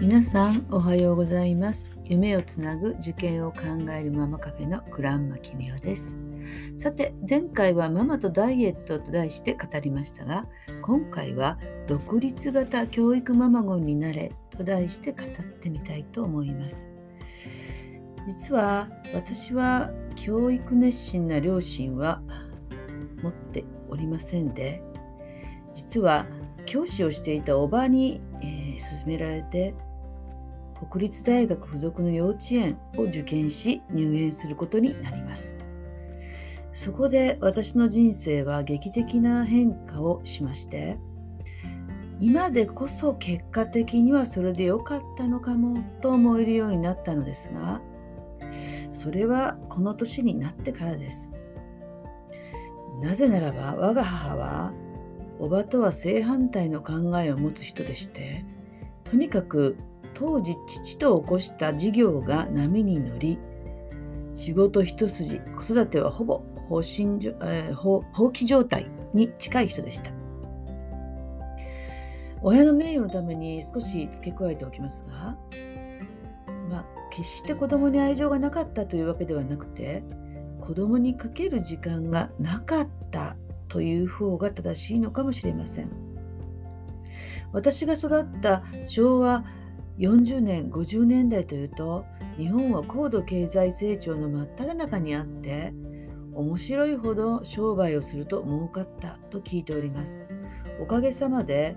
皆さんおはようございます。夢をつなぐ受験を考えるママカフェのクランマキミオです。さて前回はママとダイエットと題して語りましたが今回は独立型教育ママゴンになれと題して語ってみたいと思います。実は私は教育熱心な両親は持っておりませんで実は教師をしていたおばに、えー、勧められて国立大学附属の幼稚園を受験し入園することになります。そこで私の人生は劇的な変化をしまして今でこそ結果的にはそれで良かったのかもと思えるようになったのですがそれはこの年になってからです。なぜならば我が母はおばとは正反対の考えを持つ人でしてとにかく当時父と起こした事業が波に乗り仕事一筋子育てはほぼ放心、えー、放棄状態に近い人でした。親の名誉のために少し付け加えておきますがまあ決して子供に愛情がなかったというわけではなくて子供にかける時間がなかったという方が正しいのかもしれません。私が育った昭和40年50年代というと日本は高度経済成長の真っ只中にあって面白いほど商売をすると儲かったと聞いております。おかげさまで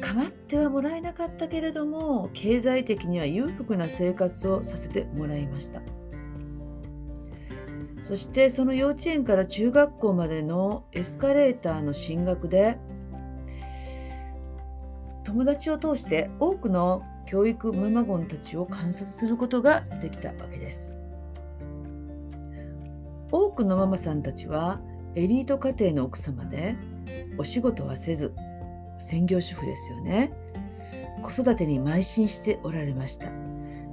構ってはもらえなかったけれども経済的には裕福な生活をさせてもらいました。そしてその幼稚園から中学校までのエスカレーターの進学で友達を通して多くの教育ママゴンたちを観察することができたわけです。多くのママさんたちはエリート家庭の奥様でお仕事はせず専業主婦ですよね。子育てに邁進しておられました。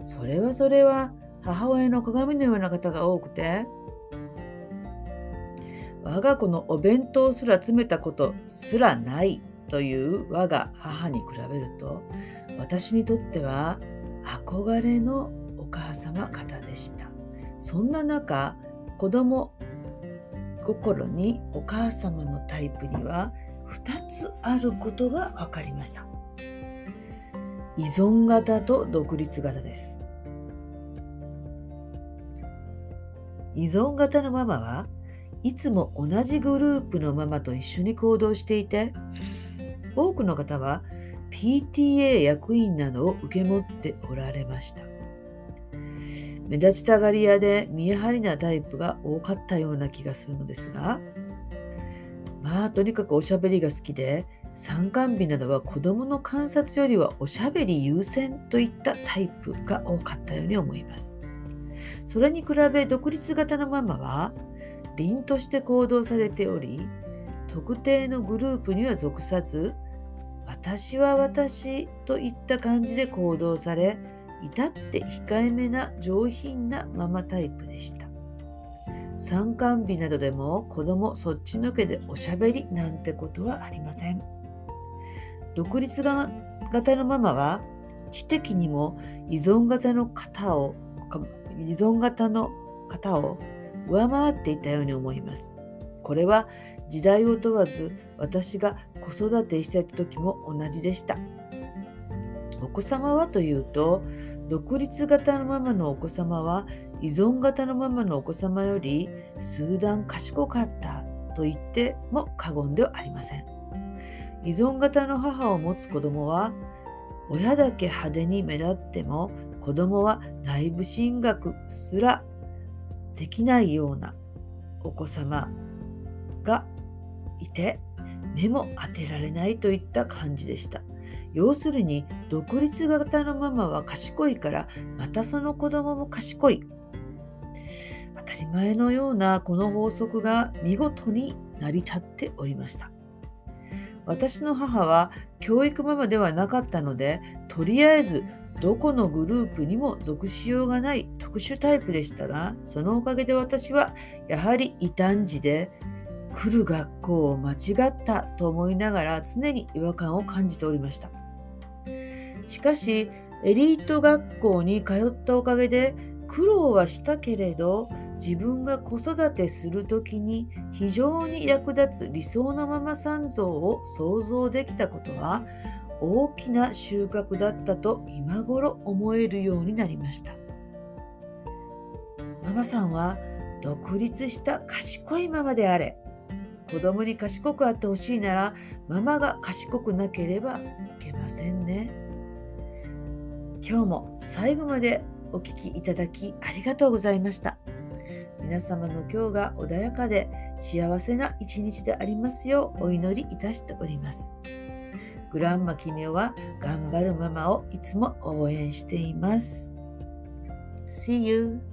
それはそれは母親の鏡のような方が多くて我が子のお弁当すら詰めたことすらないという我が母に比べると私にとっては憧れのお母様方でした。そんな中子供心にお母様のタイプには2つあることが分かりました。依存型と独立型です。依存型のママはいつも同じグループのママと一緒に行動していて多くの方は PTA 役員などを受け持っておられました。目立ちたがり屋で見え張りなタイプが多かったような気がするのですが、まあとにかくおしゃべりが好きで、参観日などは子供の観察よりはおしゃべり優先といったタイプが多かったように思います。それに比べ独立型のママは凛として行動されており、特定のグループには属さず私は私といった感じで行動され至って控えめな上品なママタイプでした。参観日などでも子供そっちのけでおしゃべりなんてことはありません。独立型のママは知的にも依存型の方を依存型の方を上回っていたように思います。これは時代を問わず私が子育てしていた時も同じでした。お子様はというと独立型のママのお子様は依存型のママのお子様より数段賢かったと言っても過言ではありません。依存型の母を持つ子供は親だけ派手に目立っても子供は内部進学すらできないようなお子様がいて目も当てられないといった感じでした。要するに独立型のママは賢いからまたその子供も賢い。当たり前のようなこの法則が見事に成り立っておりました。私の母は教育ママではなかったのでとりあえずどこのグループにも属しようがない特殊タイプでしたがそのおかげで私はやはり異端児で来る学校を間違ったと思いながら常に違和感を感じておりました。しかしエリート学校に通ったおかげで苦労はしたけれど自分が子育てする時に非常に役立つ理想のママさん像を想像できたことは大きな収穫だったと今頃思えるようになりましたママさんは独立した賢いママであれ子供に賢くあってほしいならママが賢くなければいけませんね。今日も最後までお聴きいただきありがとうございました。皆様の今日が穏やかで幸せな一日でありますようお祈りいたしております。グランマキネは頑張るママをいつも応援しています。See you!